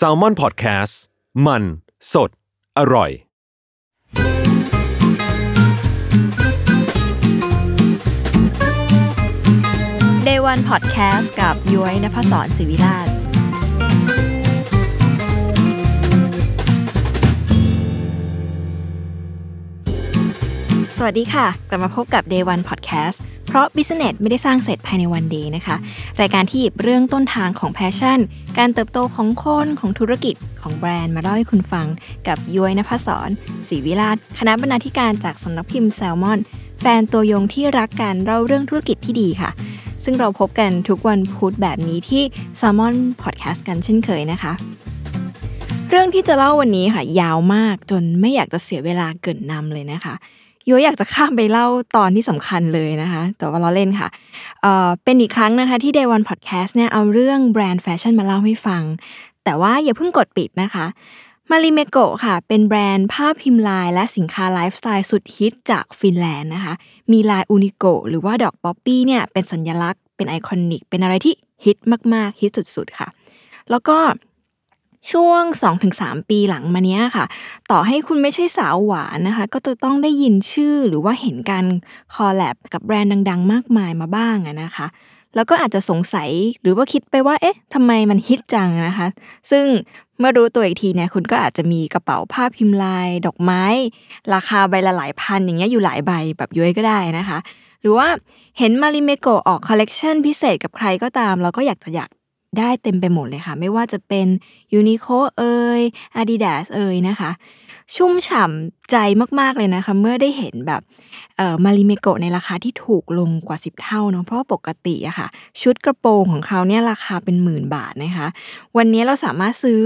s a l ม o n PODCAST มัน สด อร่อย Day One Podcast กับย้อยนภศรศิวิราชสวัสดีค่ะ กลับมาพบกับ Day One Podcast เพราะ Business ไม่ได้สร้างเสร็จภายในวันเดย์นะคะ รายการที่หยิบเรื่องต้นทางของแพชชั่น การเติบโตของคนของธุรกิจของแบรนด์มาเล่าให้คุณฟัง กับย้อยนภศรศิวิราชคณะบรรณาธิการจากสำนักพิมพ์แซลมอน แฟนตัวยงที่รักการเล่าเรื่องธุรกิจที่ดีค่ะ ซึ่งเราพบกันทุกวันพุธแบบนี้ที่ s ซ l m o n Podcast กันเช่นเคยนะคะเรื่องที่จะเล่าวันนี้ค่ะยาวมากจนไม่อยากจะเสียเวลาเกินนำเลยนะคะ โยอยากจะข้ามไปเล่าตอนที่สำคัญเลยนะคะ แต่ว่าเราเล่นค่ะเอ่อเป็นอีกครั้งนะคะที่ Day One Podcast เนี่ยเอาเรื่องแบรนด์แฟชั่นมาเล่าให้ฟัง แต่ว่าอย่าเพิ่งกดปิดนะคะ Marimekko ค่ะ เป็นแบรนด์ผ้าพิมพ์ลาย และสินค้าไลฟ์สไตล์สุดฮิตจากฟินแลนด์นะคะ มีลาย Unikko หรือว่าดอกป๊อปปี้เนี่ยเป็นสัญลักษณ์เป็น iconic เป็นอะไรที่ฮิตมาก ๆ ฮิตสุด ๆ ค่ะ แล้วก็ ช่วง 2-3 ปีหลังมาเนี้ยค่ะ ต่อให้คุณไม่ใช่สาวหวานนะคะ ก็จะต้องได้ยินชื่อหรือว่าเห็นการ collab กับแบรนด์ดัง ๆ มากมายมาบ้างนะคะ แล้วก็อาจจะสงสัยหรือว่าคิดไปว่า เอ๊ะทำไมมันฮิตจังนะคะ ซึ่งเมื่อรู้ตัวอีกทีเนี่ยคุณก็อาจจะมีกระเป๋าผ้าพิมพ์ลาย ดอกไม้ ราคาใบละหลายพันอย่างเงี้ยอยู่หลายใบแบบย้อยก็ได้นะคะ หรือว่าเห็น Marimekko ออกคอลเลกชันพิเศษกับใครก็ตาม เราก็อยากจะอยาก ได้เต็มไปหมดเลยค่ะ ไม่ว่าจะเป็นยูนิโคเอ่ย Adidas เอ่ยนะคะ ชุ่มฉ่ำใจมากๆเลยนะคะ เมื่อได้เห็นแบบมาริเมโกในราคาที่ถูกลงกว่า 10 เท่าเนาะเพราะปกติอะค่ะ ชุดกระโปรงของเขาเนี่ยราคาเป็นหมื่นบาทนะคะ วันนี้เราสามารถซื้อ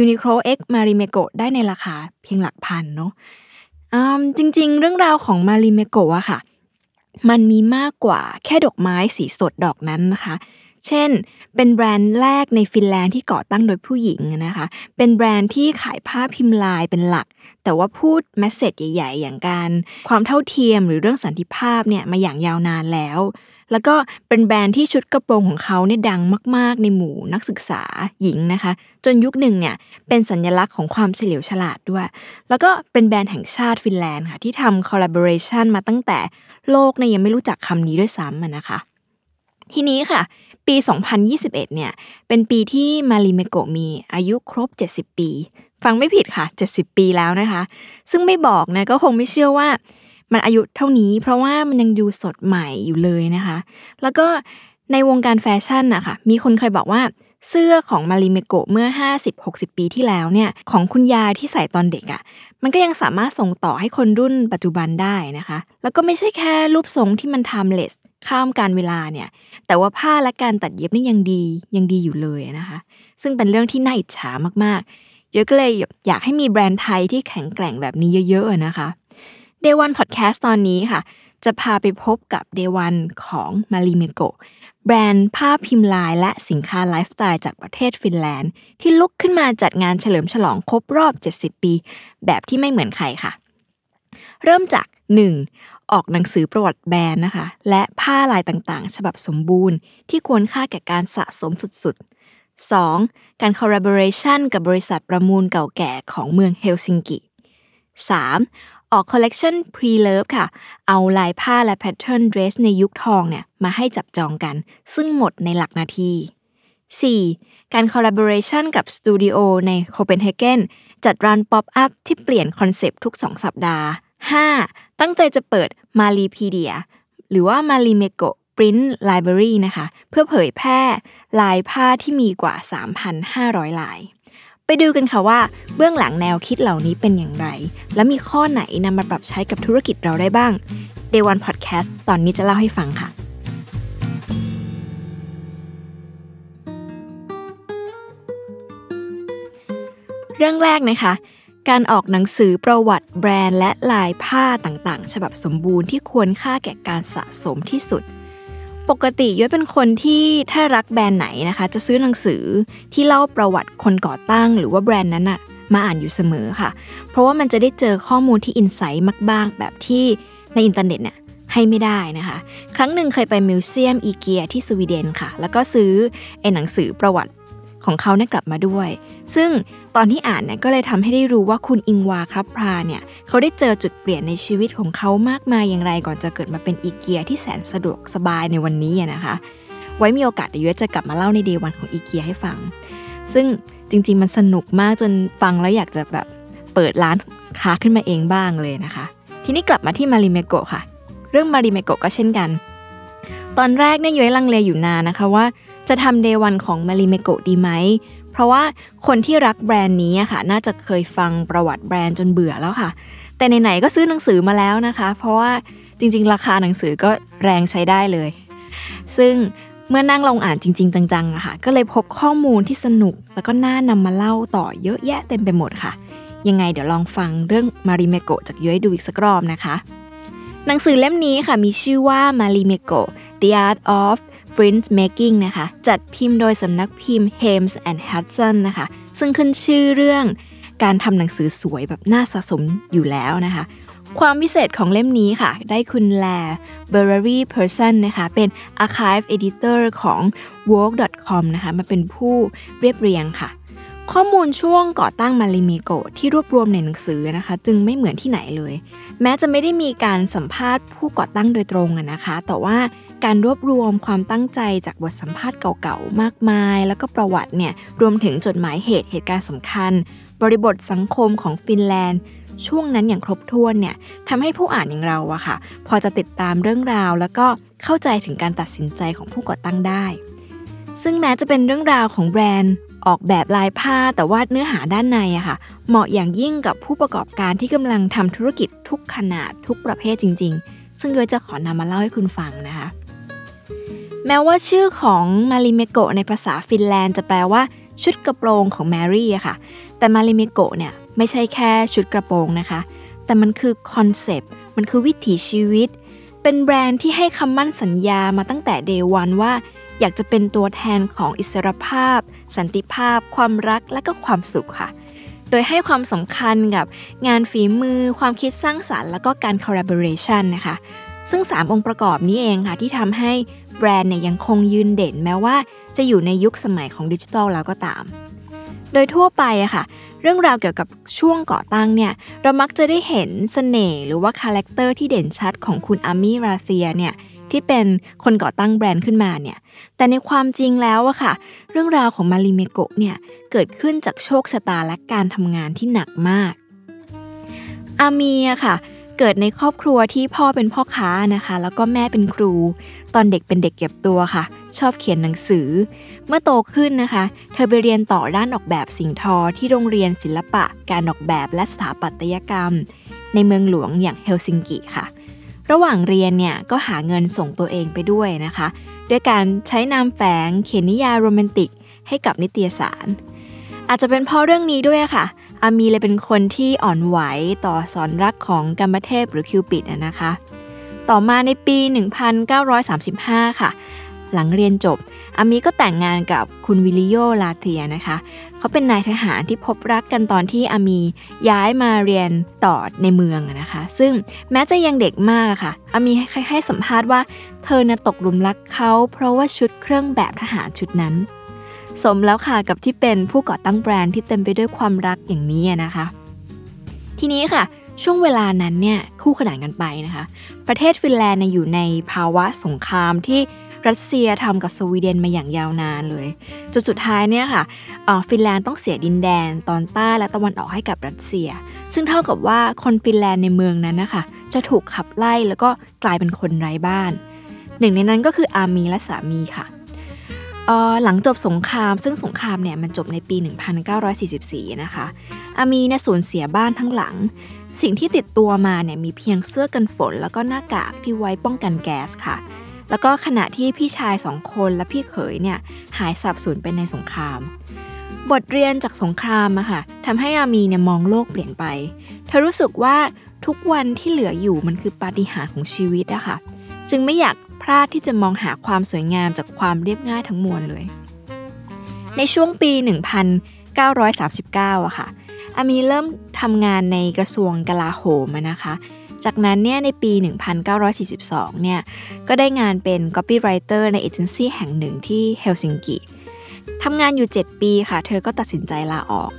Uniqlo X Marimekko ได้ในราคาเพียงหลักพันเนาะจริงๆ เรื่องราวของมาริเมโกะอะค่ะ มันมีมากกว่าแค่ดอกไม้สีสดดอกนั้นนะคะ เช่น เป็นแบรนด์แรกในฟินแลนด์ที่ก่อตั้งโดยผู้หญิงนะคะ เป็นแบรนด์ที่ขายผ้าพิมพ์ลายเป็นหลัก แต่ว่าพูด message ใหญ่ ๆ อย่างการความเท่าเทียมหรือเรื่องสันติภาพเนี่ยมาอย่างยาวนานแล้ว แล้วก็เป็นแบรนด์ที่ชุดกระโปรงของเขาเนี่ยดังมาก ๆ ในหมู่นักศึกษาหญิงนะคะ จนยุคหนึ่งเนี่ยเป็นสัญลักษณ์ของความเฉลียวฉลาดด้วย แล้วก็เป็นแบรนด์แห่งชาติฟินแลนด์ค่ะที่ทำ collaboration มาตั้งแต่โลกเนี่ยยังไม่รู้จักคำนี้ด้วยซ้ำนะคะทีนี้ค่ะ ปี 2021 เนี่ย เป็นปีที่มาริเมโกมีอายุครบ 70 ปี ฟังไม่ผิดค่ะ 70 ปีแล้วนะคะ ซึ่งไม่บอกนะก็คงไม่เชื่อว่า มันอายุเท่านี้ เพราะว่ามันยังดูสดใหม่อยู่เลยนะคะ แล้วก็ในวงการแฟชั่นอะค่ะมีคนเคยบอกว่า เสื้อของมาริเมโกเมื่อ 50-60 ปีที่แล้วเนี่ยของคุณยายที่ใส่ตอนเด็กอะ่ะมันก็ยังสามารถส่งต่อให้คนรุ่นปัจจุบันได้นะคะ แล้วก็ไม่ใช่แค่รูปทรงที่มัน timeless ข้ามกาลเวลาเนี่ย แต่ว่าผ้าและการตัดเย็บนี่ยังดียังดีอยู่เลยนะคะ ซึ่งเป็นเรื่องที่น่าอิจฉามากๆเยอะก็เลยอยากให้มีแบรนด์ไทยที่แข็งแกร่งแบบนี้เยอะๆนะคะ Day One Podcast ตอนนี้ค่ะ จะพาไปพบกับ Day One ของ Marimekko แบรนด์ผ้าพิมพ์ลายและสินค้าไลฟ์สไตล์จากประเทศฟินแลนด์ ที่ลุกขึ้นมาจัดงานเฉลิมฉลองครบรอบ 70 ปี แบบที่ไม่เหมือนใครค่ะ เริ่มจาก 1. ออกหนังสือประวัติแบรนด์นะคะ และผ้าลายต่างๆ ฉบับสมบูรณ์ ที่ควรค่าแก่การสะสมสุด ๆ 2. การ collaboration กับบริษัทประมูลเก่าแก่ของเมืองเฮลซิงกิ 3. ออกคอลเลกชัน Pre-Loved ค่ะ เอาลายผ้าและ pattern dress ในยุคทองเนี่ยมาให้จับจองกัน ซึ่งหมดในหลักนาที 4. การ collaboration กับสตูดิโอในโคเปนเฮเกนจัดร้าน pop-up ที่เปลี่ยนคอนเซปต์ทุก 2 สัปดาห์ 5. ตั้งใจจะเปิด Maripedia หรือว่า Marimekko print library นะคะ เพื่อเผยแพร่ลายผ้าที่มีกว่า 3,500 ลาย ไปดูกันค่ะว่าเบื้องหลังแนวคิดเหล่านี้เป็นอย่างไร และมีข้อไหนนำมาปรับใช้กับธุรกิจเราได้บ้าง Day One Podcast ตอนนี้จะเล่าให้ฟังค่ะ เรื่องแรกนะคะ การออกหนังสือประวัติแบรนด์และลายผ้าต่างๆ ฉบับสมบูรณ์ที่ควรค่าแก่การสะสมที่สุด ปกติย้อยเป็นคนที่ถ้ารักแบรนด์ไหนนะคะ จะซื้อหนังสือที่เล่าประวัติคนก่อตั้ง หรือว่าแบรนด์นั้นอะมาอ่านอยู่เสมอค่ะ เพราะว่ามันจะได้เจอข้อมูลที่ insight มากบ้างแบบที่ในอินเทอร์เน็ตเนี่ยให้ไม่ได้นะคะ ครั้งหนึ่งเคยไป museum IKEA ที่สวีเดนค่ะ แล้วก็ซื้อไอ้หนังสือประวัติของเขาเนี่ยกลับมาด้วย ซึ่ง ตอนที่อ่านเนี่ยก็เลยทำให้ได้รู้ว่าคุณ Ingvar Kamprad เนี่ยเขาได้เจอจุดเปลี่ยนในชีวิตของเขามากมายอย่างไรก่อนจะเกิดมาเป็นอีเกียที่แสนสะดวกสบายในวันนี้นะคะ ไว้มีโอกาสเดี๋ยวจะกลับมาเล่าใน Day One ของอีเกียให้ฟัง ซึ่งจริงๆมันสนุกมากจนฟังแล้วอยากจะแบบเปิดร้านค้าขึ้นมาเองบ้างเลยนะคะ ทีนี้กลับมาที่มาริเมโกะค่ะ เรื่องมาริเมโกะก็เช่นกัน ตอนแรกเนี่ยย้อยลังเลอยู่นานนะคะว่า จะทำเดวันของมาริเมโกะดีไหม เพราะว่าคนที่รักแบรนด์นี้ค่ะ น่าจะเคยฟังประวัติแบรนด์จนเบื่อแล้วค่ะ แต่ไหนๆก็ซื้อหนังสือมาแล้วนะคะ เพราะว่าจริง ๆ ราคาหนังสือก็แรงใช้ได้เลย ซึ่งเมื่อนั่งลงอ่านจริง ๆ จังๆอะค่ะ ก็เลยพบข้อมูลที่สนุก แล้วก็น่านำมาเล่าต่อเยอะแยะเต็มไปหมดค่ะ ยังไงเดี๋ยวลองฟังเรื่องมาริเมโกจากย้อยดูอีกสักรอบนะคะ หนังสือเล่มนี้ค่ะมีชื่อว่ามาริเมโก The Art of Print Making นะคะ จัดพิมพ์โดยสำนักพิมพ์ Hames and Hudson นะคะ ซึ่งขึ้นชื่อเรื่องการทำหนังสือสวยแบบน่าสะสมอยู่แล้วนะคะ ความพิเศษของเล่มนี้ค่ะ ได้คุณแล b e r r y Person นะคะ เป็น Archive Editor ของ Vogue.com นะคะ มาเป็นผู้เรียบเรียงค่ะ ข้อมูลช่วงก่อตั้งมาริเมโกที่รวบรวมในหนังสือนะคะ จึงไม่เหมือนที่ไหนเลย แม้จะไม่ได้มีการสัมภาษณ์ผู้ก่อตั้งโดยตรงอะนะคะ แต่ว่า การรวบรวมความตั้งใจจากบทสัมภาษณ์เก่าๆ มากมาย แล้วก็ประวัติเนี่ยรวมถึงจดหมายเหตุเหตุการณ์สำคัญ บริบทสังคมของฟินแลนด์ ช่วงนั้นอย่างครบถ้วนเนี่ยทำให้ผู้อ่านอย่างเราอะค่ะ พอจะติดตามเรื่องราว แล้วก็เข้าใจถึงการตัดสินใจของผู้ก่อตั้งได้ ซึ่งแม้จะเป็นเรื่องราวของแบรนด์ออกแบบลายผ้าแต่ว่าเนื้อหาด้านในอะค่ะ เหมาะอย่างยิ่งกับผู้ประกอบการที่กำลังทำธุรกิจทุกขนาดทุกประเภทจริง ๆ ซึ่งด้วยจะขอนำมาเล่าให้คุณฟังนะคะ แม้ว่าชื่อของMarimekko ในภาษาฟินแลนด์จะแปลว่า ชุดกระโปรงของแมรี่อะค่ะ แต่ Marimekko เนี่ยไม่ใช่แค่ชุดกระโปรงนะคะ แต่มันคือคอนเซปต์ มันคือวิถีชีวิต เป็นแบรนด์ที่ให้คำมั่นสัญญามาตั้งแต่ Day One ว่า อยากจะเป็นตัวแทนของอิสรภาพ สันติภาพ ความรักและก็ความสุขค่ะ โดยให้ความสำคัญกับงานฝีมือ ความคิดสร้างสรรค์ แล้วก็การ collaboration นะคะ ซึ่ง 3 องค์ประกอบนี้เองค่ะที่ทำให้แบรนด์เนี่ยยังคงยืนเด่นแม้ว่าจะอยู่ในยุคสมัยของดิจิทัลแล้วก็ตาม โดยทั่วไปอะค่ะ เรื่องราวเกี่ยวกับช่วงก่อตั้งเนี่ยเรามักจะได้เห็นเสน่ห์หรือว่า character ที่เด่นชัดของคุณ Armi Ratia เนี่ยที่เป็นคนก่อตั้งแบรนด์ขึ้นมาเนี่ย แต่ในความจริงแล้วอะค่ะ เรื่องราวของ Marimekko เนี่ย เกิดขึ้นจากโชคชะตาและการทำงานที่หนักมาก อามีอะค่ะ เกิดในครอบครัวที่พ่อเป็นพ่อค้านะคะ แล้วก็แม่เป็นครู ตอนเด็กเป็นเด็กเก็บตัวค่ะ ชอบเขียนหนังสือ เมื่อโตขึ้นนะคะ เธอไปเรียนต่อด้านออกแบบสิ่งทอที่โรงเรียนศิลปะ การออกแบบและสถาปัตยกรรม ในเมืองหลวงอย่างเฮลซิงกิค่ะ ระหว่างเรียนเนี่ยก็หาเงินส่งตัวเองไปด้วยนะคะ ด้วยการใช้นามแฝงเขียนนิยายโรแมนติก ให้กับนิตยสาร อาจจะเป็นเพราะเรื่องนี้ด้วยค่ะ อามีเลยเป็นคนที่อ่อนไหวต่อสอนรักของกัมมเทพหรือคิวปิดนะคะ ต่อมาในปี 1935 ค่ะ หลังเรียนจบ อามีก็แต่งงานกับคุณวิลิโยลาเทียนะคะ เขาเป็นนายทหารที่พบรักกันตอนที่อามีย้ายมาเรียนต่อในเมืองนะคะ ซึ่งแม้จะยังเด็กมากค่ะ อามีให้ให้สัมภาษณ์ว่าเธอน่ะตกหลุมรักเขาเพราะว่าชุดเครื่องแบบทหารชุดนั้น สมแล้วค่ะกับที่เป็นผู้ก่อตั้งแบรนด์ที่เต็มไปด้วยความรักอย่างนี้นะคะ ทีนี้ค่ะ ช่วงเวลานั้นเนี่ยคู่ขนานกันไปนะคะ ประเทศฟินแลนด์อยู่ในภาวะสงครามที่รัสเซียทำกับสวีเดนมาอย่างยาวนานเลยจนสุดท้ายเนี่ยค่ะฟินแลนด์ต้องเสียดินแดนตอนใต้และตะวันออกให้กับรัสเซีย ซึ่งเท่ากับว่าคนฟินแลนด์ในเมืองนั้นนะคะจะถูกขับไล่แล้วก็กลายเป็นคนไร้บ้าน หนึ่งในนั้นก็คืออามีและสามีค่ะ หลังจบสงครามซึ่งสงครามเนี่ยมันจบในปี 1944 นะคะอามีเนี่ยสูญเสียบ้านทั้งหลัง สิ่งที่ติดตัวมาเนี่ยมีเพียงเสื้อกันฝน แล้วก็หน้ากากที่ไว้ป้องกันแก๊สค่ะ แล้วก็ขณะที่พี่ชายสองคนและพี่เขยเนี่ยหายสับสูญไปในสงคราม บทเรียนจากสงครามอะค่ะทำให้อามีเนี่ยมองโลกเปลี่ยนไป เธอรู้สึกว่าทุกวันที่เหลืออยู่มันคือปาฏิหาริย์ของชีวิตอะค่ะ จึงไม่อยาก พลาดที่จะมองหาความสวยงามจากความเรียบง่ายทั้งมวลเลย ในช่วงปี 1939อะค่ะ อามีเริ่มทำงานในกระทรวงกลาโหมนะคะ จากนั้นเนี่ยในปี 1942 เนี่ย ก็ได้งานเป็น copywriter ในเอเจนซี่แห่งหนึ่งที่เฮลซิงกิทำงานอยู่ 7 ปีค่ะ เธอก็ตัดสินใจลาออก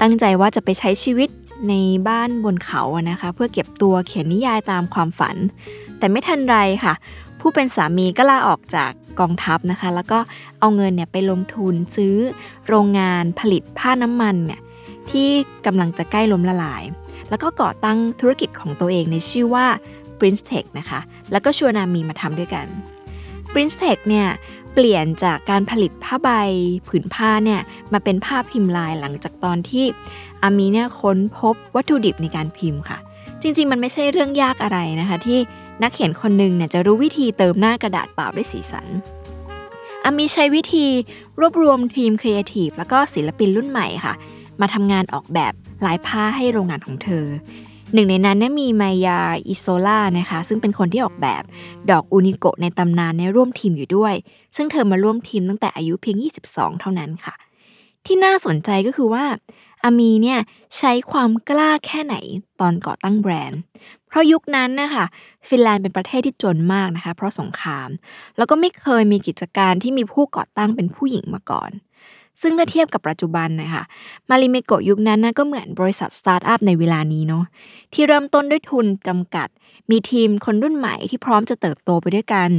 ตั้งใจว่าจะไปใช้ชีวิตในบ้านบนเขานะคะ เพื่อเก็บตัวเขียนนิยายตามความฝัน แต่ไม่ทันไรค่ะ ผู้เป็นสามีก็ลาออกจากกองทัพนะคะ แล้วก็เอาเงินเนี่ยไปลงทุนซื้อโรงงานผลิตผ้าน้ำมันเนี่ยที่กำลังจะใกล้ล้มละลาย แล้วก็ก่อตั้งธุรกิจของตัวเองในชื่อว่า Prince Tech นะคะ แล้วก็ชวนอามีมาทำด้วยกัน Prince Tech เนี่ยเปลี่ยนจากการผลิตผ้าใบผืนผ้าเนี่ยมาเป็นผ้าพิมพ์ลายหลังจากตอนที่อามีเนี่ยค้นพบวัตถุดิบในการพิมพ์ค่ะ จริงๆ มันไม่ใช่เรื่องยากอะไรนะคะที่ นักเขียนคนหนึ่งเนี่ยจะรู้วิธีเติมหน้ากระดาษเปล่าด้วยสีสันอามีใช้วิธีรวบรวมทีมครีเอทีฟแล้วก็ศิลปินรุ่นใหม่ค่ะ มาทำงานออกแบบลายผ้าให้โรงงานของเธอ หนึ่งในนั้นเนี่ยมีมายาอิโซล่านะคะ ซึ่งเป็นคนที่ออกแบบดอกอูนิโกะในตำนานเนี่ยร่วมทีมอยู่ด้วย ซึ่งเธอมาร่วมทีมตั้งแต่อายุเพียง 22 เท่านั้นค่ะ ที่น่าสนใจก็คือว่าอามีเนี่ยใช้ความกล้าแค่ไหนตอนก่อตั้งแบรนด์ เพราะยุคนั้นนะคะฟินแลนด์เป็นประเทศที่จนมากนะคะ เพราะสงคราม แล้วก็ไม่เคยมีกิจการที่มีผู้ก่อตั้งเป็นผู้หญิงมาก่อน ซึ่งถ้าเทียบกับปัจจุบันนะคะมาริเมโกยุคนั้นนะก็เหมือนบริษัทสตาร์ทอัพในเวลานี้เนาะที่เริ่มต้นด้วยทุนจำกัด มีทีมคนรุ่นใหม่ที่พร้อมจะเติบโตไปด้วยกัน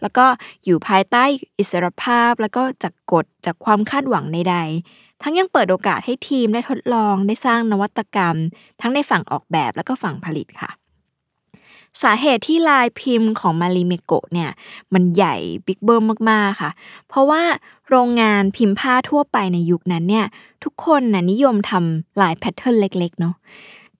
แล้วก็อยู่ภายใต้อิสรภาพ แล้วก็จากกฎจากความคาดหวังใดๆทั้งยังเปิดโอกาสให้ทีมได้ทดลองได้สร้างนวัตกรรม ทั้งในฝั่งออกแบบแล้วก็ฝั่งผลิตค่ะ สาเหตุที่ลายพิมพ์ของมาริเมโกะเนี่ยมันใหญ่บิ๊กเบิ้มมากๆค่ะ เพราะว่าโรงงานพิมพ์ผ้าทั่วไปในยุคนั้นเนี่ยทุกคนนะนิยมทำลาย pattern เล็กๆเนาะ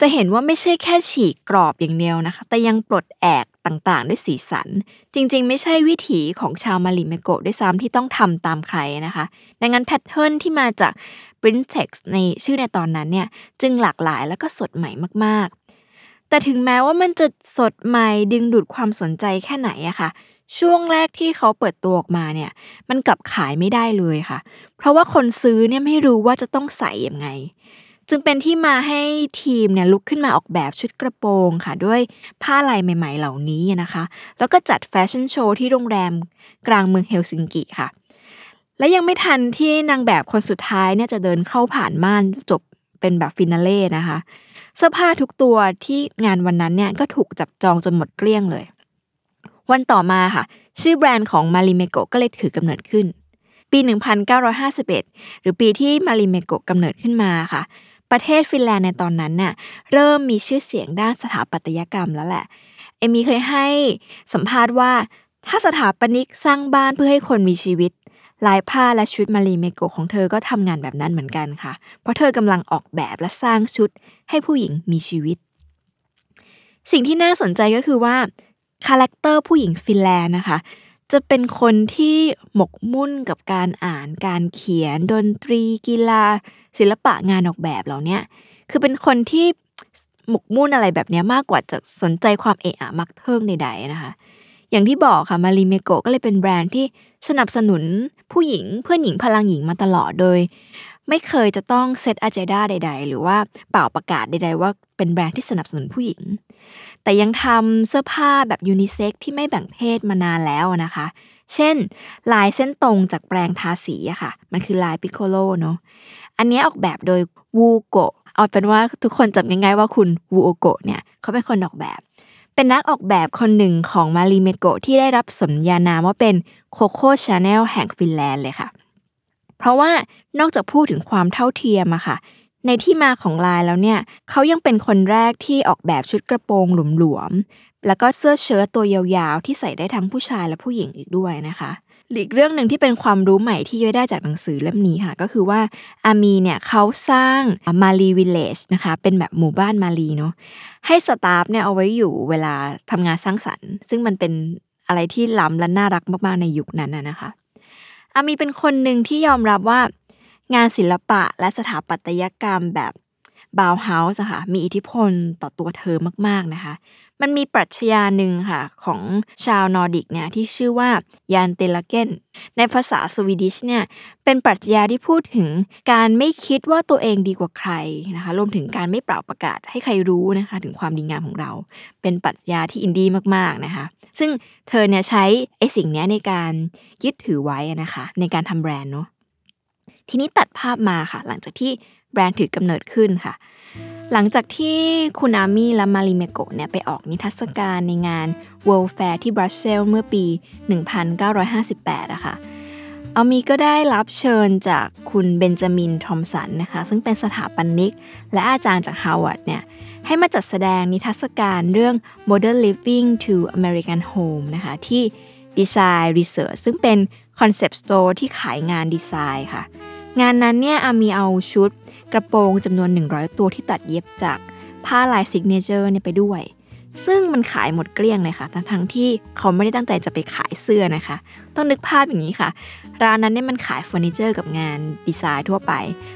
จะเห็นว่าไม่ใช่แค่ฉีกกรอบอย่างเดียวนะคะ แต่ยังปลดแอกต่างๆ ด้วยสีสัน จริงๆ ไม่ใช่วิถีของชาวมาริเมโกะด้วยซ้ำที่ต้องทำตามใครนะคะ ดังนั้น pattern ที่มาจาก Printex ในชื่อในตอนนั้นเนี่ยจึงหลากหลายแล้วก็สดใหม่มากๆ แต่ถึงแม้ว่ามันจะสดใหม่ดึงดูดความสนใจแค่ไหนอะค่ะ ช่วงแรกที่เขาเปิดตัวออกมาเนี่ย มันกลับขายไม่ได้เลยค่ะ เพราะว่าคนซื้อเนี่ยไม่รู้ว่าจะต้องใส่ยังไง จึงเป็นที่มาให้ทีมเนี่ยลุกขึ้นมาออกแบบชุดกระโปรงค่ะ ด้วยผ้าลายใหม่ ๆ เหล่านี้นะคะ แล้วก็จัดแฟชั่นโชว์ที่โรงแรมกลางเมืองเฮลซิงกิค่ะและยังไม่ทันที่นางแบบคนสุดท้ายเนี่ยจะเดินเข้าผ่านม่านจบ เป็นแบบ finale นะคะเสื้อผ้าทุกตัวที่งานวันนั้นเนี่ยก็ถูกจับจองจนหมดเกลี้ยงเลย วันต่อมาค่ะ ชื่อแบรนด์ของมาริเมโกก็เลยถือกำเนิดขึ้น ปี 1951 หรือปีที่มาริเมโกะกำเนิดขึ้นมาค่ะ ประเทศฟินแลนด์ในตอนนั้นเนี่ยเริ่มมีชื่อเสียงด้านสถาปัตยกรรมแล้วแหละ อามีเคยให้สัมภาษณ์ว่าถ้าสถาปนิกสร้างบ้านเพื่อให้คนมีชีวิต ลายผ้าและชุดมารีเมโกของเธอก็ทำงานแบบนั้นเหมือนกันค่ะ เพราะเธอกำลังออกแบบและสร้างชุดให้ผู้หญิงมีชีวิต สิ่งที่น่าสนใจก็คือว่า character ผู้หญิงฟินแลนด์นะคะ จะเป็นคนที่หมกมุ่นกับการอ่าน การเขียน ดนตรี กีฬา ศิลปะงานออกแบบเหล่านี้คือเป็นคนที่หมกมุ่นอะไรแบบนี้มากกว่าจะสนใจความเอะอะมะเทิ่งใดๆนะคะ อย่างที่บอกค่ะมาริเมโกก็เลยเป็นแบรนด์ที่สนับสนุน ผู้หญิงเพื่อนหญิงพลังหญิงมาตลอดโดย ไม่เคยจะต้องเซตอ g เจดาใด ๆ หรือว่าป่าวประกาศใด ๆ ว่าเป็นแบรนด์ที่สนับสนุนผู้หญิง แต่ยังทำเสื้อผ้าแบบยูนิเซ็กที่ไม่แบ่งเพศมานานแล้วนะคะ เช่น ลายเส้นตรงจากแปรงทาสีอะค่ะ มันคือลายปิโคโลเนาะอันนี้ออกแบบโดยวูโอโกเอาเป็นว่าทุกคนจำง่ายๆว่าคุณวูโอโกเนี่ยเขาเป็นคนออกแบบ เป็นนักออกแบบคนหนึ่งของมาริเมโกที่ได้รับสมญานามว่าเป็นโคโค่ชาแนลแห่งฟินแลนด์เลยค่ะ เพราะว่านอกจากพูดถึงความเท่าเทียมอะค่ะ ในที่มาของลายแล้วเนี่ยเขายังเป็นคนแรกที่ออกแบบชุดกระโปรงหลวมๆแล้วก็เสื้อเชิ้ตตัวยาวๆ ที่ใส่ได้ทั้งผู้ชายและผู้หญิงอีกด้วยนะคะอีกเรื่องหนึ่งที่เป็นความรู้ใหม่ที่ย้อยได้จากหนังสือเล่มนี้ค่ะ ก็คือว่าอามีเนี่ยเขาสร้างมารีวิลเลจนะคะ เป็นแบบหมู่บ้านมารีเนาะ ให้ staff เนี่ยเอาไว้อยู่เวลาทำงานสร้างสรรค์ ซึ่งมันเป็นอะไรที่ล้ำและน่ารักมากๆในยุคนั้นนะคะอามีเป็นคนหนึ่งที่ยอมรับว่างานศิลปะและสถาปัตยกรรมแบบ บาวเฮาส์ค่ะมีอิทธิพลต่อตัวเธอมาก ๆนะคะ มันมีปรัชญาหนึ่งค่ะของชาวนอร์ดิกเนี่ยที่ชื่อว่า Jantelagen ในภาษาสวีดิชเนี่ยเป็นปรัชญาที่พูดถึงการไม่คิดว่าตัวเองดีกว่าใครนะคะรวมถึงการไม่ป่าวประกาศให้ใครรู้นะคะถึงความดีงามของเรา เป็นปรัชญาที่อินดี้มากๆนะคะ ซึ่งเธอเนี่ยใช้ไอ้สิ่งนี้ในการยึดถือไว้นะคะในการทำแบรนด์เนาะทีนี้ตัดภาพมาค่ะ หลังจากที่ แบรนด์ถือกำเนิดขึ้นค่ะ หลังจากที่คุณอามี่และมาริเมโกะเนี่ยไปออกนิทรรศการในงาน World Fair ที่บรัสเซลเมื่อปี 1958อะค่ะอามีก็ได้รับเชิญจากคุณเบนจามินทอมสันนะคะ ซึ่งเป็นสถาปนิก และอาจารย์จากฮาร์วาร์ดเนี่ยให้มาจัดแสดงนิทรรศการเรื่อง Modern Living to American Home นะคะที่ Design Research ซึ่งเป็น concept store ที่ขายงานดีไซน์ค่ะ งานนั้นเนี่ยอามีเอาชุด กระโปรงจำนวน 100 ตัวที่ตัดเย็บจากผ้าลาย signature เนี่ยไปด้วย ซึ่งมันขายหมดเกลี้ยงเลยค่ะ ทั้งทั้งที่เขาไม่ได้ตั้งใจจะไปขายเสื้อนะคะ ต้องนึกภาพอย่างนี้ค่ะ ร้านนั้นเนี่ยมันขายเฟอร์นิเจอร์กับงานดีไซน์ทั่วไป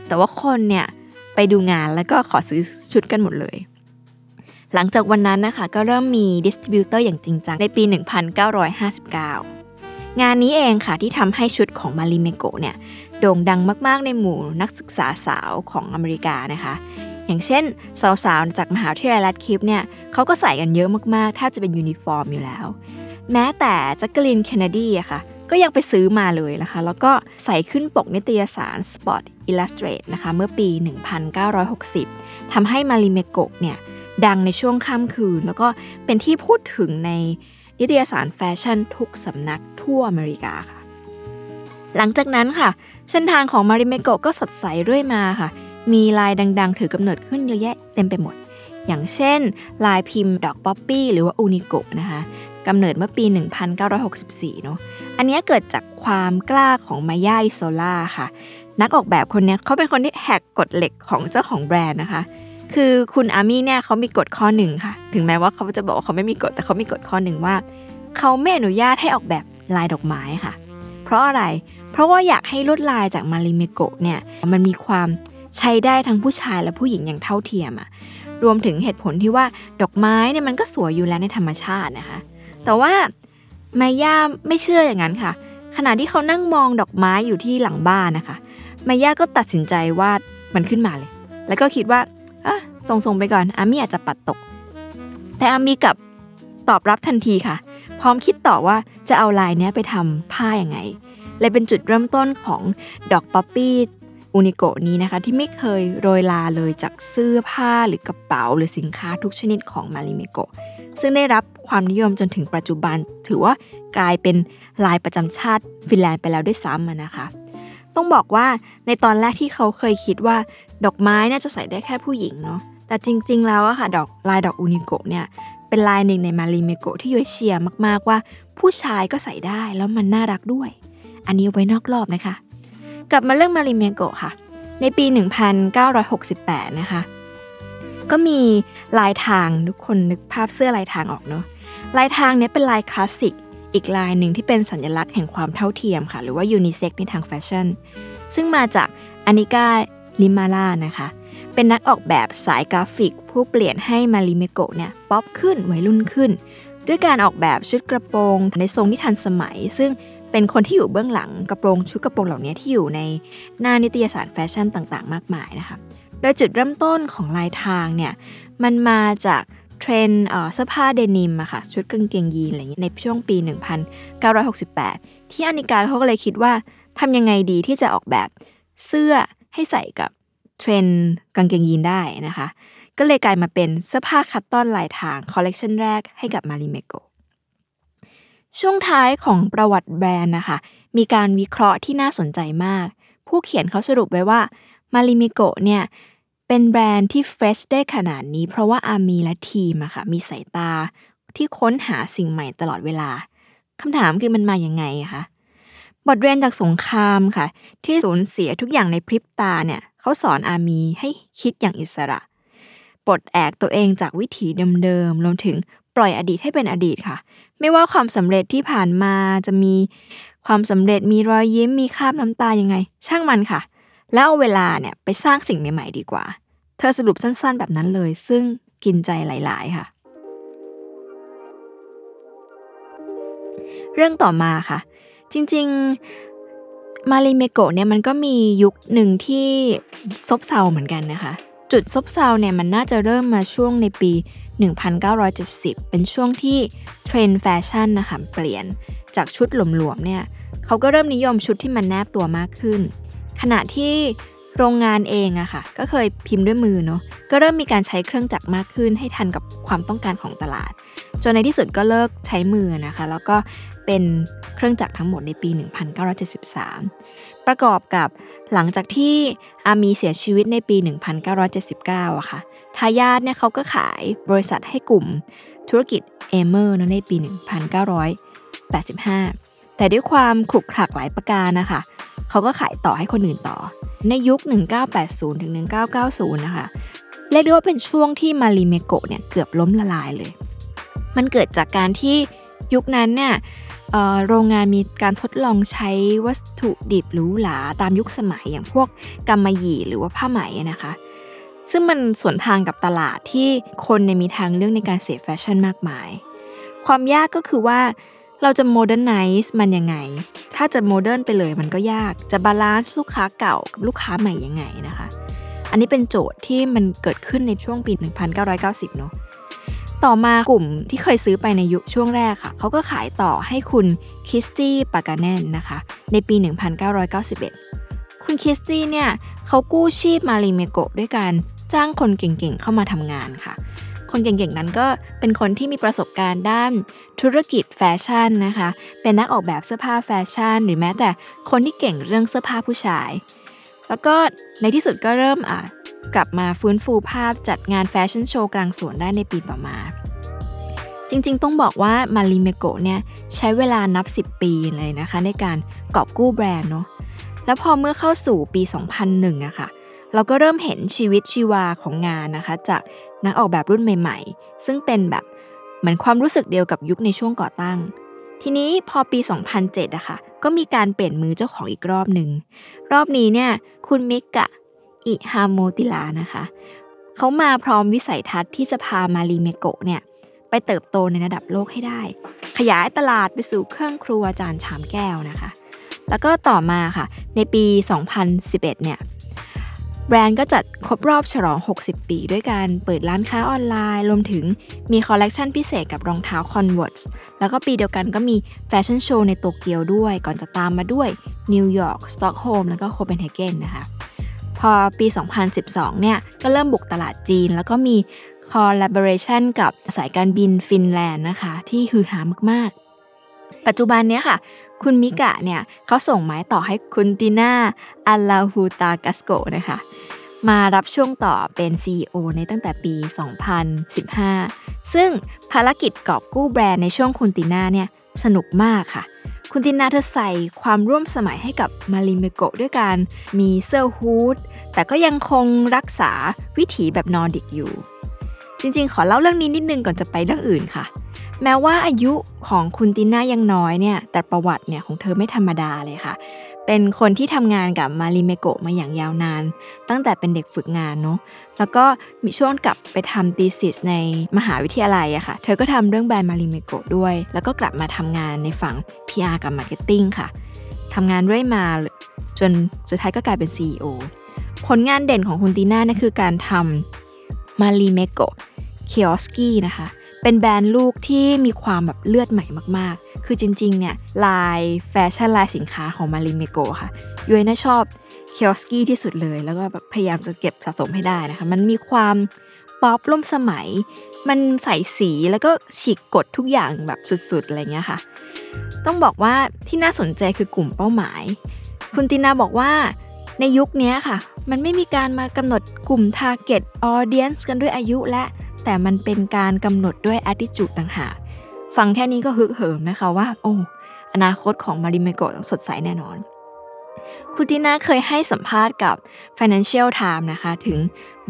แต่ว่าคนเนี่ยไปดูงานแล้วก็ขอซื้อชุดกันหมดเลย หลังจากวันนั้นนะคะก็เริ่มมี distributor อย่างจริงจังในปี 1959 งานนี้เองค่ะที่ทำให้ชุดของมาริเมโกเนี่ย โด่งดังมาก ๆ ในหมู่นักศึกษาสาวของอเมริกานะคะ อย่างเช่น สาว ๆ จากมหาวิทยาลัยแรดคลิฟฟ์เนี่ยเขาก็ใส่กันเยอะมากๆแทบจะเป็นยูนิฟอร์มอยู่แล้ว แม้แต่แจ็คเกอลีนเคนเนดีอะค่ะก็ยังไปซื้อมาเลยนะคะ แล้วก็ใส่ขึ้นปกนิตยสาร Sports Illustrated นะคะ เมื่อปี 1960 ทำให้มาริเมโกะเนี่ย ดังในชั่วข้ามคืน แล้วก็เป็นที่พูดถึงในนิตยสารแฟชั่นทุกสำนักทั่วอเมริกาค่ะ หลังจากนั้นค่ะ เส้นทางของมาริเมโกะก็สดใสเรื่อยมาค่ะ มีลายดังๆ ถือกำเนิดขึ้นเยอะแยะเต็มไปหมด อย่างเช่น ลายพิมพ์ดอก poppy หรือว่าอูนิโกะนะคะกำเนิดเมื่อปี 1964 เนาะ อันนี้เกิดจากความกล้าของมายาอิโซล่าค่ะ นักออกแบบคนนี้เขาเป็นคนที่แหกกฎเหล็กของเจ้าของแบรนด์นะคะ คือคุณอามี่เนี่ยเขามีกฎข้อหนึ่งค่ะ ถึงแม้ว่าเขาจะบอกว่าเขาไม่มีกฎ แต่เขามีกฎข้อหนึ่งว่า เขาไม่อนุญาตให้ออกแบบลายดอกไม้ค่ะ เพราะอะไร เพราะว่าอยากให้ลวดลายจากมาริเมโกะเนี่ยมันมีความใช้ได้ทั้งผู้ชายและผู้หญิงอย่างเท่าเทียมอะรวมถึงเหตุผลที่ว่าดอกไม้เนี่ยมันก็สวยอยู่แล้วในธรรมชาตินะคะ แต่ว่าแมย่าไม่เชื่ออย่างนั้นค่ะ ขณะที่เขานั่งมองดอกไม้อยู่ที่หลังบ้านนะคะแมย่าก็ตัดสินใจวาดมันขึ้นมาเลย แล้วก็คิดว่าอะทรงๆไปก่อนอามี่อาจจะปัดตก แต่อามี่กับตอบรับทันทีค่ะ พร้อมคิดต่อว่าจะเอาลายนี้ไปทำผ้ายัางไง เลยเป็นจุดเริ่มต้นของดอกป๊อปปี้อูนิโกะนี้นะคะ ที่ไม่เคยโรยราเลยจากเสื้อผ้าหรือกระเป๋า หรือสินค้าทุกชนิดของมาริเมโกะซึ่งได้รับความนิยมจนถึงปัจจุบัน ถือว่ากลายเป็นลายประจำชาติฟินแลนด์ไปแล้วด้วยซ้ำนะคะ ต้องบอกว่าในตอนแรกที่เขาเคยคิดว่า ดอกไม้น่าจะใส่ได้แค่ผู้หญิงเนาะแต่จริง ๆ แล้วอะค่ะดอกลายดอกอูนิโกะเนี่ยเป็นลายหนึ่งในมาริเมโกะที่ยูเชียร์มากๆว่า ผู้ชายก็ใส่ได้แล้วมันน่ารักด้วย อันนี้ไว้นอกรอบนะคะ กลับมาเรื่องมาริเมโกะค่ะ ในปี 1968 นะคะ ก็มีลายทางทุกคนนึกภาพเสื้อลายทางออกเนาะลายทางนี้เป็นลายคลาสสิกอีกลายหนึ่งที่เป็นสัญลักษณ์แห่งความเท่าเทียมค่ะ หรือว่ายูนิเซ็กในทางแฟชั่น ซึ่งมาจากอานิกาลิมาล่านะคะ เป็นนักออกแบบสายกราฟิก ผู้เปลี่ยนให้มาริเมโกะเนี่ยป๊อปขึ้นวัยรุ่นขึ้น ด้วยการออกแบบชุดกระโปรงในทรงที่ทันสมัย ซึ่ง เป็นคนที่อยู่เบื้องหลังกระโปรงชุดกระโปรงเหล่านี้ที่อยู่ในหน้านิตยสารแฟชั่นต่างๆ มากมายนะคะ โดยจุดเริ่มต้นของลายทางเนี่ยมันมาจากเทรนเสื้อผ้าเดนิมอะค่ะชุดกางเกงยีนอะไรอย่างนี้ในช่วงปี 1968 ที่อานิกาเขาก็เลยคิดว่าทำยังไงดีที่จะออกแบบเสื้อให้ใส่กับเทรนกางเกงยีนได้นะคะ ก็เลยกลายมาเป็นเสื้อผ้า cotton ลายทางคอลเลกชันแรกให้กับมาริเมโก ช่วงท้ายของประวัติแบรนด์นะคะ มีการวิเคราะห์ที่น่าสนใจมาก ผู้เขียนเขาสรุปไว้ว่ามาริเมโกเนี่ยเป็นแบรนด์ที่ fresh ได้ขนาดนี้ เพราะว่าอามีและทีมอะค่ะมีสายตาที่ค้นหาสิ่งใหม่ตลอดเวลาคำถามคือมันมาอย่างไงคะบทเรียนจากสงครามค่ะ ที่สูญเสียทุกอย่างในพริบตาเนี่ยเขาสอนอามีให้คิดอย่างอิสระปลดแอกตัวเองจากวิถีเดิมๆรวมถึงปล่อยอดีตให้เป็นอดีตค่ะ ไม่ว่าความสำเร็จที่ผ่านมาจะมีความสำเร็จมีรอยยิ้มมีคราบน้ำตายังไง ช่างมันค่ะ แล้วเอาเวลาเนี่ยไปสร้างสิ่งใหม่ ๆ ดีกว่า เธอสรุปสั้น ๆ แบบนั้นเลย ซึ่งกินใจหลาย ๆ ค่ะ เรื่องต่อมาค่ะ จริง ๆ มาริเมโกะเนี่ยมันก็มียุคหนึ่งที่ซบเซาเหมือนกันนะคะ จุดซบเซาเนี่ยมันน่าจะเริ่มมาช่วงในปี 1970 เป็นช่วงที่เทรนด์แฟชั่นนะคะเปลี่ยนจากชุดหลวมๆเนี่ยเขาก็เริ่มนิยมชุดที่มันแนบตัวมากขึ้น ขณะที่โรงงานเองอะค่ะ ก็เคยพิมพ์ด้วยมือเนาะก็เริ่มมีการใช้เครื่องจักรมากขึ้น ให้ทันกับความต้องการของตลาด จนในที่สุดก็เลิกใช้มือนะคะ แล้วก็เป็นเครื่องจักรทั้งหมดในปี 1973 ประกอบกับหลังจากที่อามีเสียชีวิตในปี 1979อะค่ะ ทายาทเนี่ยเขาก็ขายบริษัทให้กลุ่มธุรกิจเอเมอร์ในปี 1985 แต่ด้วยความขลุกขลักหลายประการนะคะ เขาก็ขายต่อให้คนอื่นต่อ ในยุค 1980 ถึง 1990 นะคะ เรียกได้ว่าเป็นช่วงที่มาริเมโกะเนี่ยเกือบล้มละลายเลย มันเกิดจากการที่ยุคนั้นเนี่ยโรงงานมีการทดลองใช้วัตถุดิบหรูหราตามยุคสมัยอย่างพวกกำมะหยี่หรือว่าผ้าไหมนะคะ ซึ่งมันสวนทางกับตลาดที่คนในมีทางเลือกในการเสพแฟชั่นมากมาย ความยากก็คือว่าเราจะ modernize มันยังไง ถ้าจะ modern ไปเลยมันก็ยาก จะ balance ลูกค้าเก่ากับลูกค้าใหม่ยังไงนะคะ อันนี้เป็นโจทย์ที่มันเกิดขึ้นในช่วงปี 1990 เนาะ ต่อมากลุ่มที่เคยซื้อไปในยุคช่วงแรกค่ะ เขาก็ขายต่อให้คุณคิสตี้ปากาแนนนะคะ ในปี 1991 คุณคิสตี้เนี่ยเขากู้ชีพมาริเมโกะด้วยการ จ้างคนเก่งๆเข้ามาทำงานค่ะ คนเก่งๆนั้นก็เป็นคนที่มีประสบการณ์ด้านธุรกิจแฟชั่นนะคะ เป็นนักออกแบบเสื้อผ้าแฟชั่น หรือแม้แต่คนที่เก่งเรื่องเสื้อผ้าผู้ชาย แล้วก็ในที่สุดก็เริ่มอะกลับมาฟื้นฟูภาพจัดงานแฟชั่นโชว์กลางสวนได้ในปีต่อมาจริงๆ ต้องบอกว่ามาริเมโกเนี่ยใช้เวลานับ 10 ปีเลยนะคะ ในการกอบกู้แบรนด์เนาะ แล้วพอเมื่อเข้าสู่ปี 2001อะค่ะ เราก็เริ่มเห็นชีวิตชีวาของงานนะคะ จากนักออกแบบรุ่นใหม่ ๆ ซึ่งเป็นแบบเหมือนความรู้สึกเดียวกับยุคในช่วงก่อตั้ง ทีนี้พอปี 2007อะค่ะก็มีการเปลี่ยนมือเจ้าของอีกรอบหนึ่ง รอบนี้เนี่ยคุณมิกะอิฮาโมติลานะคะ เขามาพร้อมวิสัยทัศน์ที่จะพามารีเมโกะเนี่ยไปเติบโตในระดับโลกให้ได้ ขยายตลาดไปสู่เครื่องครัวจานชามแก้วนะคะ แล้วก็ต่อมาค่ะ ในปี 2011 เนี่ย แบรนด์ก็จัดครบรอบฉลอง 60 ปีด้วยการเปิดร้านค้าออนไลน์ รวมถึงมีคอลเลกชันพิเศษกับรองเท้า Converse แล้วก็ปีเดียวกันก็มีแฟชั่นโชว์ในโตเกียวด้วย ก่อนจะตามมาด้วยนิวยอร์กสต็อกโฮล์มแล้วก็โคเปนเฮเกนนะคะ พอปี 2012 เนี่ย ก็เริ่มบุกตลาดจีน แล้วก็มี collaboration กับสายการบินฟินแลนด์นะคะ ที่ฮือฮามากๆ ปัจจุบันเนี้ยค่ะ คุณมิกะเนี่ยเขาส่งไม้ต่อให้คุณติน่าอัลลาฮูตากัสโกนะคะมารับช่วงต่อเป็น CEO ในตั้งแต่ปี 2015 ซึ่งภารกิจกอบกู้แบรนด์ในช่วงคุณติน่าเนี่ยสนุกมากค่ะ คุณติน่าเธอใส่ความร่วมสมัยให้กับมาริเมโกด้วยการมีเสื้อ hood แต่ก็ยังคงรักษาวิถีแบบนอร์ดิกอยู่ จริงๆ ขอเล่าเรื่องนี้นิดนึงก่อนจะไปเรื่องอื่นค่ะ แม้ว่าอายุของคุณติน่ายังน้อยเนี่ย แต่ประวัติเนี่ยของเธอไม่ธรรมดาเลยค่ะ เป็นคนที่ทำงานกับมาริเมโกะมาอย่างยาวนาน ตั้งแต่เป็นเด็กฝึกงานเนาะ แล้วก็มีช่วงกลับไปทำ thesis ในมหาวิทยาลัยอะค่ะ เธอก็ทำเรื่องแบรนด์มาริเมโกะด้วย แล้วก็กลับมาทำงานในฝั่ง PR กับ Marketing ค่ะ ทำงานเรื่อยมาจนสุดท้ายก็กลายเป็น CEO ผลงานเด่นของคุณตีน่านี่คือการทำมาริเมโกะเคียสกี้นะคะ เป็นแบรนด์ลูกที่มีความแบบเลือดใหม่มากๆ คือจริงๆ เนี่ยลายแฟชั่นลายสินค้าของมาริเมโกค่ะยุ้ยน่าชอบเคียวสกี้ที่สุดเลย แล้วก็แบบพยายามจะเก็บสะสมให้ได้นะคะ มันมีความป๊อปร่มสมัย มันใส่สีแล้วก็ฉีกกดทุกอย่างแบบสุดๆ อะไรเงี้ยค่ะ ต้องบอกว่าที่น่าสนใจคือกลุ่มเป้าหมาย คุณตินาบอกว่าในยุคนี้ค่ะ มันไม่มีการมากำหนดกลุ่ม target audience กันด้วยอายุและ แต่มันเป็นการกำหนดด้วย attitude ต่างหากฟังแค่นี้ก็ฮึกเหิมนะคะว่า โอ้อนาคตของมาริเมโกะสดใสแน่นอน คุณตินาเคยให้สัมภาษณ์กับ Financial Times นะคะ ถึง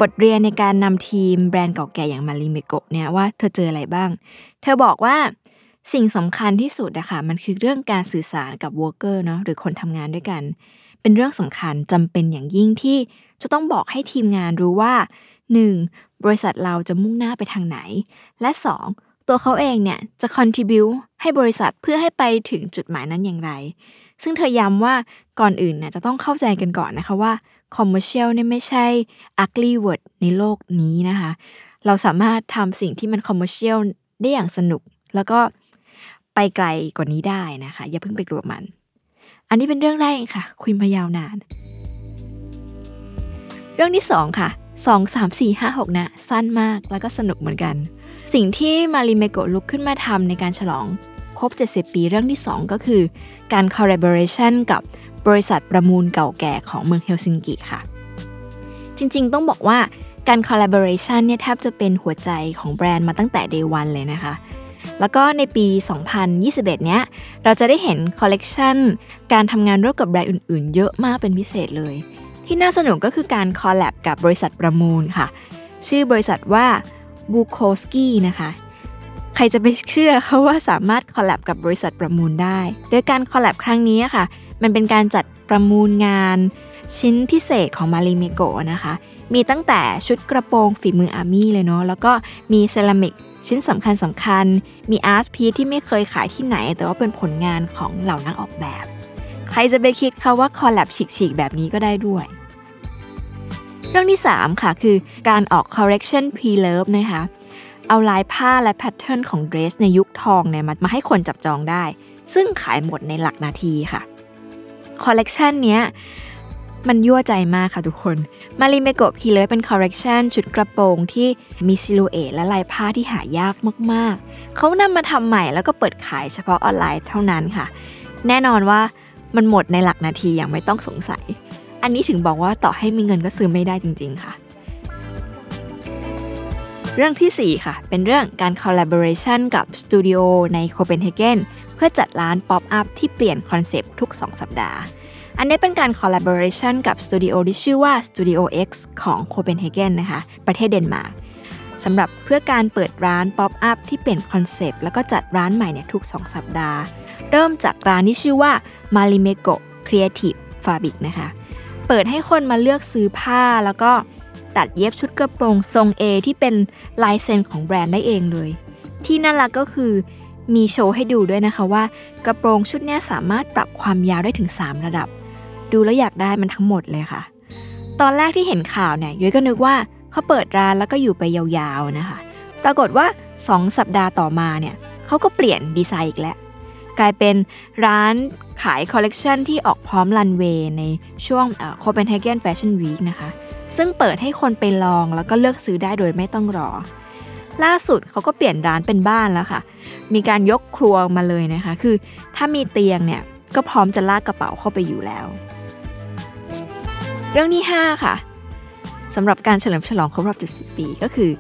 บทเรียนในการนำทีมแบรนด์เก่าแก่อย่างมาริเมโกะเนี่ยว่าเธอเจออะไรบ้าง เธอบอกว่าสิ่งสำคัญที่สุดนะคะมันคือเรื่องการสื่อสารกับ worker เนาะหรือคนทำงานด้วยกัน เป็นเรื่องสำคัญจำเป็นอย่างยิ่งที่จะต้องบอกให้ทีมงานรู้ว่า 1. บริษัทเราจะมุ่งหน้าไปทางไหน และ 2. ตัวเขาเองเนี่ยจะ contribu ให้บริษัทเพื่อให้ไปถึงจุดหมายนั้นอย่างไร ซึ่งเธอย้ำว่าก่อนอื่นเนี่ยจะต้องเข้าใจกันก่อนนะคะว่า commercial เนี่ยไม่ใช่ ugly word ในโลกนี้นะคะ เราสามารถทำสิ่งที่มัน commercial ได้อย่างสนุก แล้วก็ไปไกลกว่านี้ได้นะคะ อย่าเพิ่งไปกลัวมัน อันนี้เป็นเรื่องแรกค่ะ คุยมายาวนาน เรื่องที่2ค่ะ 2 3 4 5 6 นะ สั้นมากแล้วก็สนุกเหมือนกัน สิ่งที่มาริเมโกะลุกขึ้นมาทำในการฉลองครบ 70 ปีเรื่องที่ 2 ก็คือการ collaboration กับบริษัทประมูลเก่าแก่ของเมืองเฮลซิงกิค่ะ จริงๆ ต้องบอกว่าการ collaboration เนี่ยแทบจะเป็นหัวใจของแบรนด์มาตั้งแต่ day one เลยนะคะ แล้วก็ในปี 2021 เนี้ย เราจะได้เห็นคอลเลกชันการทำงานร่วมกับแบรนด์อื่นๆ เยอะมากเป็นพิเศษเลย ที่น่าสนุกก็คือการ collab กับบริษัทประมูลค่ะ ชื่อบริษัทว่าบูโคสกี้นะคะใครจะไปเชื่อเขาว่าสามารถ collab กับบริษัทประมูลได้ โดยการ collab ครั้งนี้ค่ะ มันเป็นการจัดประมูลงานชิ้นพิเศษของมาริเมโกนะคะ มีตั้งแต่ชุดกระโปรงฝีมืออาร์มี่เลยเนาะ แล้วก็มีเซรามิกชิ้นสำคัญสำคัญ มี art piece ที่ไม่เคยขายที่ไหน แต่ว่าเป็นผลงานของเหล่านักออกแบบ ใครจะไปคิดคะว่า collab ฉีกๆ แบบนี้ก็ได้ด้วย เรื่องที่ 3 ค่ะ คือการออก collection pre-loved นะคะ เอาลายผ้าและแพทเทิร์นของเดรสในยุคทองเนี่ยมาให้คนจับจองได้ ซึ่งขายหมดในหลักนาทีค่ะคอลเลกชันเนี้ยมันยั่วใจมากค่ะทุกคน มาริเมโกะ pre-loved เป็นคอลเลกชันชุดกระโปรงที่มี silhouette และลายผ้าที่หายากมากๆ เขานำมาทำใหม่แล้วก็เปิดขายเฉพาะออนไลน์เท่านั้นค่ะ แน่นอนว่า มันหมดในหลักนาทีอย่างไม่ต้องสงสัย อันนี้ถึงบอกว่าต่อให้มีเงินก็ซื้อไม่ได้จริง ๆ ค่ะ เรื่องที่ 4 ค่ะ เป็นเรื่องการ collaboration กับสตูดิโอในโคเปนเฮเกนเพื่อจัดร้าน pop up ที่เปลี่ยนคอนเซปต์ทุก 2 สัปดาห์ อันนี้เป็นการ collaboration กับสตูดิโอที่ชื่อว่า Studio X ของโคเปนเฮเกนนะคะ ประเทศเดนมาร์กสำหรับเพื่อการเปิดร้าน pop up ที่เปลี่ยนคอนเซปต์แล้วก็จัดร้านใหม่เนี่ยทุก 2 สัปดาห์ เริ่มจากร้านที่ชื่อว่า Marimekko Creative Fabric นะคะ เปิดให้คนมาเลือกซื้อผ้าแล้วก็ตัดเย็บชุดกระโปรงทรง A ที่เป็นลายเซ็นของแบรนด์ได้เองเลย ที่น่ารักก็คือมีโชว์ให้ดูด้วยนะคะว่ากระโปรงชุดนี้สามารถปรับความยาวได้ถึง 3 ระดับ ดูแล้วอยากได้มันทั้งหมดเลยค่ะ ตอนแรกที่เห็นข่าวเนี่ยยุ้ยก็นึกว่าเขาเปิดร้านแล้วก็อยู่ไปยาวๆนะคะ ปรากฏว่า 2 สัปดาห์ต่อมาเนี่ยเขาก็เปลี่ยนดีไซน์อีกแล้ว กลายเป็นร้านขายคอลเลกชันที่ออกพร้อมรันเวย์ในช่วง Copenhagen Fashion Week นะคะ ซึ่งเปิดให้คนไปลองแล้วก็เลือกซื้อได้โดยไม่ต้องรอ ล่าสุดเขาก็เปลี่ยนร้านเป็นบ้านแล้วค่ะ มีการยกครัวมาเลยนะคะ คือถ้ามีเตียงเนี่ย ก็พร้อมจะลากกระเป๋าเข้าไปอยู่แล้ว เรื่องที่ 5 ค่ะสำหรับการเฉลิมฉลองครบรอบ 70 ปีก็คือ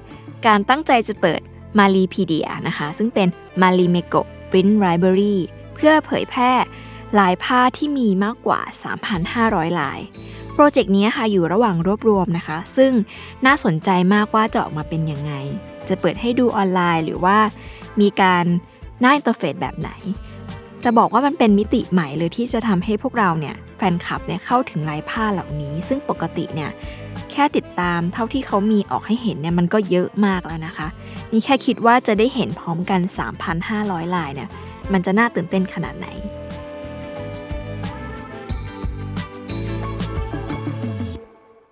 การตั้งใจจะเปิด Maripedia นะคะ ซึ่งเป็นมารีเมโก Print Library เพื่อเผยแพร่ลายผ้าที่มีมากกว่า 3,500 ลาย โปรเจกต์นี้ค่ะอยู่ระหว่างรวบรวมนะคะ ซึ่งน่าสนใจมากว่าจะออกมาเป็นยังไง จะเปิดให้ดูออนไลน์หรือว่ามีการหน้า interface แบบไหน จะบอกว่ามันเป็นมิติใหม่เลยที่จะทำให้พวกเราเนี่ยแฟนคลับเนี่ยเข้าถึงลายผ้าเหล่านี้ ซึ่งปกติเนี่ย แค่ติดตามเท่าที่เขามีออกให้เห็นเนี่ยมันก็เยอะมากแล้วนะคะ นี่แค่คิดว่าจะได้เห็นพร้อมกัน 3,500 ลายเนี่ยมันจะน่าตื่นเต้นขนาดไหน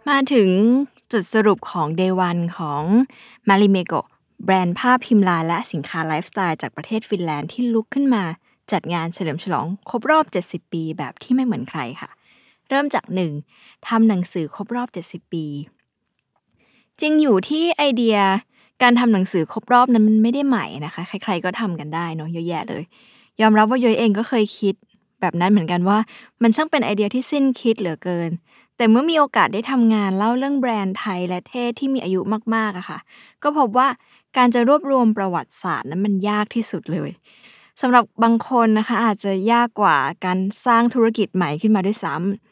มาถึงจุดสรุปของ Day 1 ของ m a r i m e g o แบรนด์ผ้าพิมพ์ลายและสินค้าไลฟ์สไตล์จากประเทศฟินแลนด์ที่ลุกขึ้นมาจัดงานเฉลิมฉลองครบรอบ 70 ปีแบบที่ไม่เหมือนใครค่ะ เริ่มจาก 1. ทำหนังสือครบรอบ 70 ปี จริงอยู่ที่ไอเดียการทำหนังสือครบรอบนั้นมันไม่ได้ใหม่นะคะ ใครๆก็ทำกันได้เนาะเยอะแยะเลย ยอมรับว่าย้อยเองก็เคยคิดแบบนั้นเหมือนกันว่า มันช่างเป็นไอเดียที่สิ้นคิดเหลือเกิน แต่เมื่อมีโอกาสได้ทำงานเล่าเรื่องแบรนด์ไทยและเท่ที่มีอายุมากๆอะค่ะ ก็พบว่าการจะรวบรวมประวัติศาสตร์นั้นมันยากที่สุดเลยสำหรับบางคนนะคะอาจจะยากกว่าการสร้างธุรกิจใหม่ขึ้นมาด้วยซ้ำเ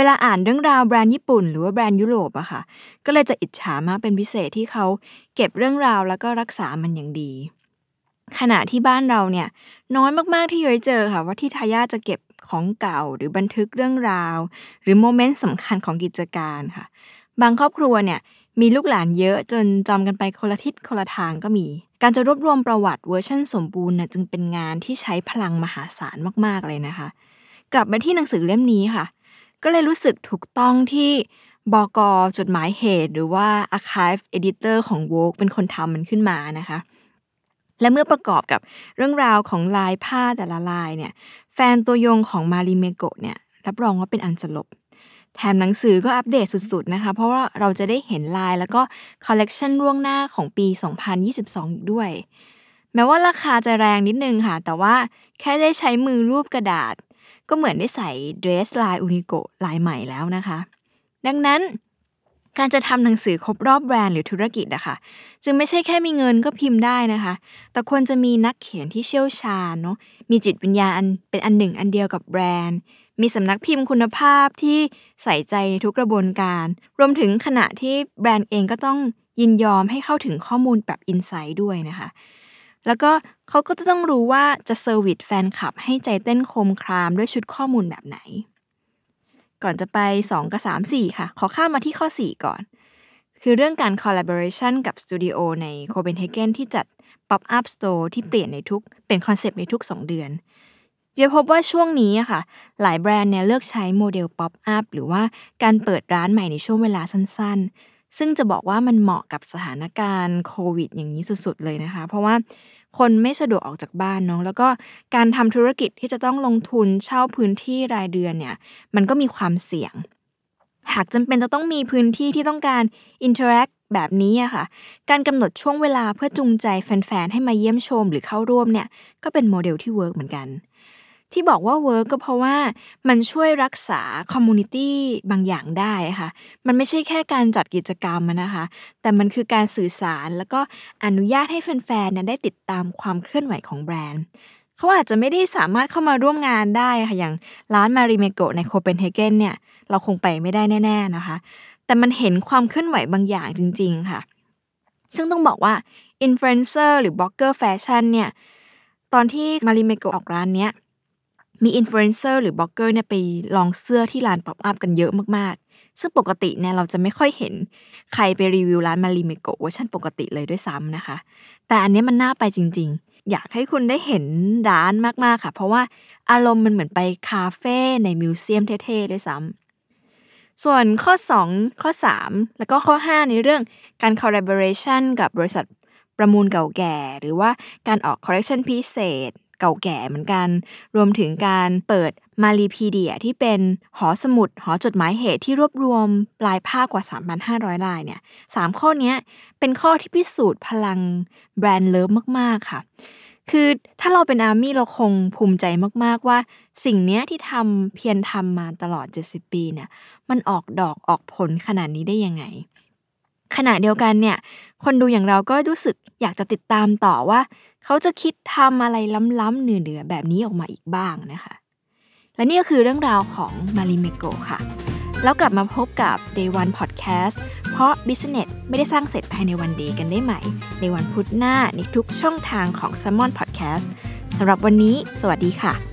วลาอ่านเรื่องราวแบรนด์ญี่ปุ่น หรือว่าแบรนด์ยุโรปอะค่ะ ก็เลยจะอิจฉามากเป็นพิเศษที่เขาเก็บเรื่องราวแล้วก็รักษามันอย่างดี ขณะที่บ้านเราเนี่ยน้อยมากๆที่ย้อยเจอค่ะ ว่าที่ทายาจะเก็บของเก่าหรือบันทึกเรื่องราว หรือโมเมนต์สำคัญของกิจการค่ะ บางครอบครัวเนี่ยมีลูกหลานเยอะจนจำกันไปคนละทิศคนละทางก็มี การจะรวบรวมประวัติเวอร์ชันสมบูรณ์น่ะจึงเป็นงานที่ใช้พลังมหาศาลมากๆเลยนะคะ กลับมาที่หนังสือเล่มนี้ค่ะ ก็เลยรู้สึกถูกต้องที่บกจดหมายเหตุหรือว่า Archive Editor ของ Vogue เป็นคนทำมันขึ้นมานะคะ และเมื่อประกอบกับเรื่องราวของลายผ้าแต่ละลายเนี่ยแฟนตัวยงของมาริเมโกะเนี่ยรับรองว่าเป็นอันสลบ แถมหนังสือก็อัปเดตสุดๆนะคะ เพราะว่าเราจะได้เห็นลายแล้วก็คอลเลกชันล่วงหน้าของปี 2022 อีกด้วย แม้ว่าราคาจะแรงนิดนึงค่ะ แต่ว่าแค่ได้ใช้มือลูบกระดาษ ก็เหมือนได้ใส่เดรสลายอูนิโกลายใหม่แล้วนะคะ ดังนั้นการจะทำหนังสือครบรอบแบรนด์หรือธุรกิจอะค่ะจึงไม่ใช่แค่มีเงินก็พิมพ์ได้นะคะ แต่ควรจะมีนักเขียนที่เชี่ยวชาญเนาะมีจิตวิญญาณเป็นอันหนึ่งอันเดียวกับแบรนด์ มีสำนักพิมพ์คุณภาพที่ใส่ใจทุกกระบวนการ รวมถึงขณะที่แบรนด์เองก็ต้องยินยอมให้เข้าถึงข้อมูลแบบ insight ด้วยนะคะ แล้วก็เขาก็จะต้องรู้ว่าจะ service แฟนคลับให้ใจเต้นโครมครามด้วยชุดข้อมูลแบบไหน ก่อนจะไป 2 กับ 3 4 ค่ะ ขอข้ามมาที่ข้อ 4 ก่อน คือเรื่องการ collaboration กับสตูดิโอในโคเปนเฮเกนที่จัด pop up store ที่เปลี่ยนในทุกเป็นคอนเซปต์ในทุก 2 เดือนเนี่ยพบว่าช่วงนี้อะค่ะ หลายแบรนด์เนี่ยเลือกใช้โมเดล pop up หรือว่าการเปิดร้านใหม่ในช่วงเวลาสั้นๆ ซึ่งจะบอกว่ามันเหมาะกับสถานการณ์โควิด อย่างนี้สุดๆเลยนะคะ เพราะว่าคนไม่สะดวกออกจากบ้านเนาะแล้วก็การทำธุรกิจที่จะต้องลงทุนเช่าพื้นที่รายเดือนเนี่ย มันก็มีความเสี่ยง หากจำเป็นจะต้องมีพื้นที่ที่ต้องการ interact แบบนี้อะค่ะ การกำหนดช่วงเวลาเพื่อจูงใจแฟนๆ ให้มาเยี่ยมชมหรือเข้าร่วมเนี่ย ก็เป็นโมเดลที่ work เหมือนกัน ที่บอกว่า work ก็เพราะว่ามันช่วยรักษา community บางอย่างได้ค่ะ มันไม่ใช่แค่การจัดกิจกรรมนะคะ แต่มันคือการสื่อสารแล้วก็อนุญาตให้แฟนๆนี่ยได้ติดตามความเคลื่อนไหวของแบรนด์เขาอาจจะไม่ได้สามารถเข้ามาร่วมงานได้ค่ะอย่างร้าน Marimekko ในโคเปนเฮเกนเนี่ยเราคงไปไม่ได้แน่ ๆนะคะ แต่มันเห็นความเคลื่อนไหวบางอย่างจริง ๆค่ะ ซึ่งต้องบอกว่าอินฟลูเอนเซอร์หรือบล็อกเกอร์แฟชั่นเนี่ยตอนที่ Marimekko ออกร้านเนี้ย มีอินฟลูเอนเซอร์หรือบล็อกเกอร์เนี่ยไปลองเสื้อที่ร้าน pop-up กันเยอะมากๆ ซึ่งปกติเนี่ยเราจะไม่ค่อยเห็นใครไปรีวิวร้าน Marimekko เวอร์ชันปกติเลยด้วยซ้ำนะคะ แต่อันนี้มันน่าไปจริง ๆ อยากให้คุณได้เห็นร้านมากๆค่ะ เพราะว่าอารมณ์มันเหมือนไปคาเฟ่ใน museum เท่ๆด้วยซ้ำส่วนข้อ 2 ข้อ 3 แล้วก็ข้อ 5 ในเรื่องการ collaboration กับบริษัทประมูลเก่าแก่ หรือว่าการออก collection พิเศษ เก่าแก่เหมือนกัน รวมถึงการเปิด Maripedia ที่เป็นหอสมุดหอจดหมายเหตุที่รวบรวมปลายภากว่า 3,500 ลายเนี่ยสามข้อนี้เป็นข้อที่พิสูจน์พลังแบรนด์เลิฟมาก ๆ ค่ะ คือถ้าเราเป็นอาร์มี่เราคงภูมิใจมาก ๆ ว่า สิ่งนี้ที่ทำเพียรทำมาตลอด 70 ปีเนี่ยมันออกดอกออกผลขนาดนี้ได้ยังไง ขณะเดียวกันเนี่ยคนดูอย่างเราก็รู้สึกอยากจะติดตามต่อว่า เขาจะคิดทำอะไรล้ำๆเหนือๆแบบนี้ออกมาอีกบ้างนะคะ และนี่ก็คือเรื่องราวของมาริเมโกค่ะ แล้วกลับมาพบกับ Day One Podcast เพราะ Business ไม่ได้สร้างเสร็จภายในวันเดีกันได้ใหม่ ในวันพุธหน้าในทุกช่องทางของ s ซ m o n Podcast สำหรับวันนี้ สวัสดีค่ะ